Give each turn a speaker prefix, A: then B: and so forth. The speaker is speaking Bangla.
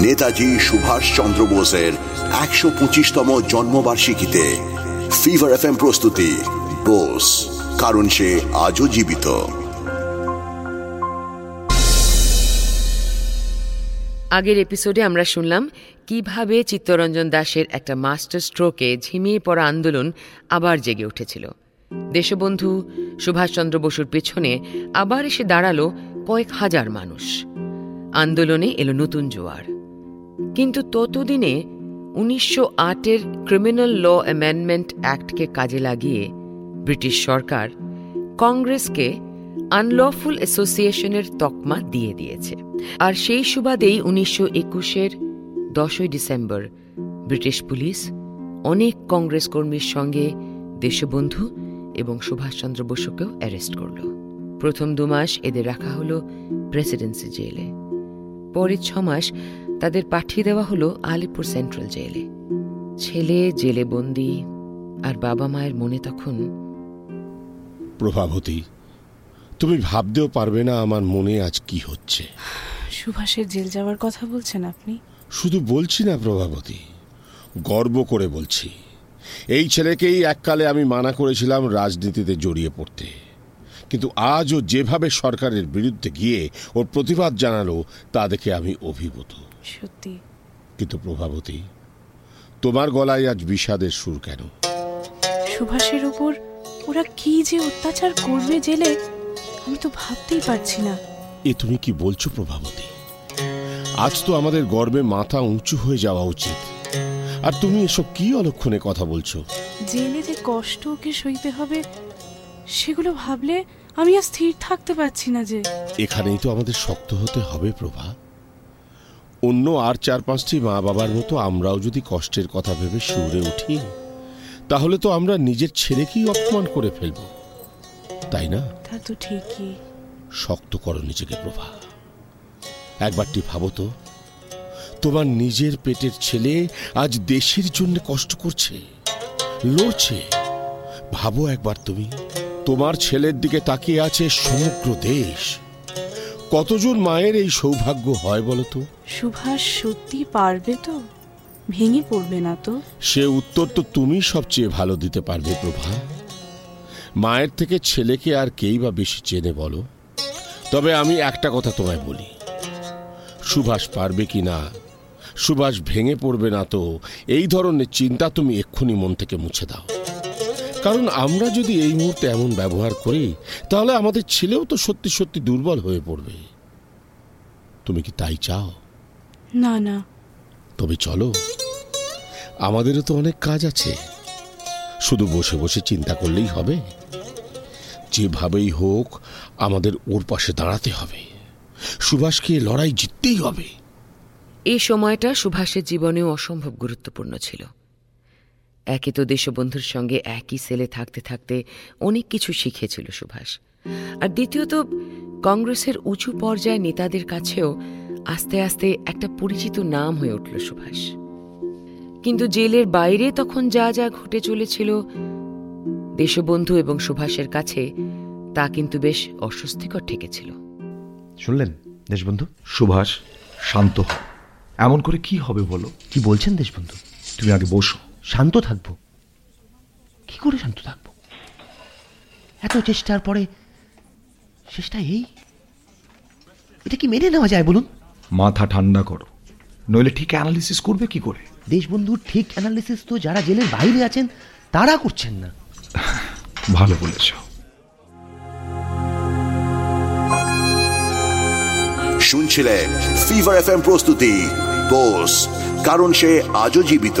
A: নেতাজি সুভাষ চন্দ্র বোসের একশো পঁচিশতম জন্মবার্ষিকীতে ফিভার এফ প্রস্তুতি। বোস, কারণ সে আজও জীবিত।
B: আগের এপিসোডে আমরা শুনলাম, কীভাবে চিত্তরঞ্জন দাসের একটা মাস্টার স্ট্রোকে ঝিমিয়ে পড়া আন্দোলন আবার জেগে উঠেছিল। দেশবন্ধু সুভাষচন্দ্র বসুর পেছনে আবার এসে দাঁড়াল কয়েক হাজার মানুষ। আন্দোলনে এলো নতুন জোয়ার। কিন্তু ততদিনে উনিশশো আটের ক্রিমিনাল ল অ্যামেন্ডমেন্ট অ্যাক্টকে কাজে লাগিয়ে ব্রিটিশ সরকার কংগ্রেসকে আনলফুল অ্যাসোসিয়েশনের তকমা দিয়ে দিয়েছে। আর সেই সুবাদেই উনিশশো একুশের দশই ডিসেম্বর ব্রিটিশ পুলিশ অনেক কংগ্রেস কর্মীর সঙ্গে দেশবন্ধু এবং সুভাষচন্দ্র বসুকেও অ্যারেস্ট করল। প্রথম দুমাস এদের রাখা হলো প্রেসিডেন্সি জেলে। পরের ছমাস তাদের পাঠিয়ে দেওয়া হলো আলিপুর সেন্ট্রাল জেলে। ছেলে জেলে বন্দি আর বাবা মায়ের মনে তখন
C: প্রভাবতী তুমি ভাবতেও পারবে না আমার মনে আজ কি হচ্ছে।
D: সুভাষের জেল যাওয়ার কথা বলছেন আপনি?
C: শুধু বলছি না প্রভাবতী গর্ব করে বলছি। এই ছেলেকেই এককালে আমি মানা করেছিলাম রাজনীতিতে জড়িয়ে পড়তে। কিন্তু আজও যেভাবে সরকারের বিরুদ্ধে গিয়ে ওর প্রতিবাদ জানালো তা দেখে আমি অভিভূত।
D: সত্যি।
C: কিন্তু প্রভাবতী তোমার গলায় আজ বিষাদের সুর কেন?
D: সুভাষের উপর ওরা কি যে অত্যাচার করবে জেলে আমি তো ভাবতেই পারছি না।
C: এ তুমি কি বলছো প্রভাবতী? আজ তো আমাদের গর্বে মাথা উঁচু হয়ে যাওয়া উচিত। আর তুমি এসব কি অলক্ষণে কথা বলছো?
D: জেলে যে কষ্ট ওকে সইতে হবে সেগুলো ভাবলে আমি আর স্থির থাকতে পারছি না যে।
C: এখানেই তো আমাদের শক্ত হতে হবে প্রভা। অন্য আর চার পাঁচটি মা বাবার মতো আমরাও যদি কষ্টের কথা ভেবে সুরে উঠি তাহলে তো আমরা নিজের ছেলেকেই অপমান করে ফেলব। তাই না?
D: তা তো ঠিকই।
C: শক্ত করো নিজেকে প্রভা। একবারটি ভাবো তো। তোমার নিজের পেটের ছেলে আজ দেশের জন্য কষ্ট করছে লড়ছে। ভাবো একবার তুমি তোমার ছেলের দিকে তাকিয়ে আছে সমগ্র দেশ। কতজন মায়ের এই সৌভাগ্য হয় বলতো?
D: সুভাষ সত্যি পারবে তো? ভেঙে পড়বে না তো?
C: সে উত্তর তো তুমি সবচেয়ে ভালো দিতে পারবে প্রভা। মায়ের থেকে ছেলেকে আর কেই বা বেশি চেনে বলো? তবে আমি একটা কথা তোমায় বলি। সুভাষ পারবে কি না? সুভাষ ভেঙে পড়বে না তো? এই ধরনের চিন্তা তুমি এক্ষুনি মন থেকে মুছে দাও। কারণ আমরা যদি এই মুহূর্তে এমন ব্যবহার করি তাহলে আমাদের ছেলেও তো সত্যি সত্যি দুর্বল হয়ে পড়বে। তুমি কি তাই চাও?
D: না না।
C: তবে চলো আমাদেরও তো অনেক কাজ আছে। শুধু বসে বসে চিন্তা করলেই হবে। যেভাবেই হোক আমাদের ওর পাশে দাঁড়াতে হবে। সুভাষকে লড়াই জিততেই হবে।
B: এই সময়টা সুভাষের জীবনেও অসম্ভব গুরুত্বপূর্ণ ছিল। একে তো দেশবন্ধুর সঙ্গে একই সেলে থাকতে থাকতে অনেক কিছু শিখেছিল সুভাষ। আর দ্বিতীয়ত কংগ্রেসের উঁচু পর্যায়ে নেতাদের কাছেও আস্তে আস্তে একটা পরিচিত নাম হয়ে উঠল সুভাষ। কিন্তু জেলের বাইরে তখন যা যা ঘটে চলেছিল দেশবন্ধু এবং সুভাষের কাছে তা কিন্তু বেশ অস্বস্তিকর ঠেকেছিল।
E: শুনলেন দেশবন্ধু?
F: সুভাষ শান্ত হ। এমন করে কি হবে বলো?
E: কি বলছেন দেশবন্ধু?
F: তুমি আগে বসো।
E: শান্ত থাকব। কি করে শান্ত থাকব? এত চেষ্টার পরে শেষটা এই? এটা কি মেনে নেওয়া যায় বলুন?
F: মাথা ঠান্ডা করো। নইলে ঠিক অ্যানালিসিস করবে কি করে?
E: দেশবন্ধুর ঠিক অ্যানালিসিস তো যারা জেলের বাইরে আছেন তারা করছেন না।
F: ভালো বলেছ।
A: শুনছিলেন ফিভার এফ প্রস্তুতি? বোস কারণ সে আজও জীবিত।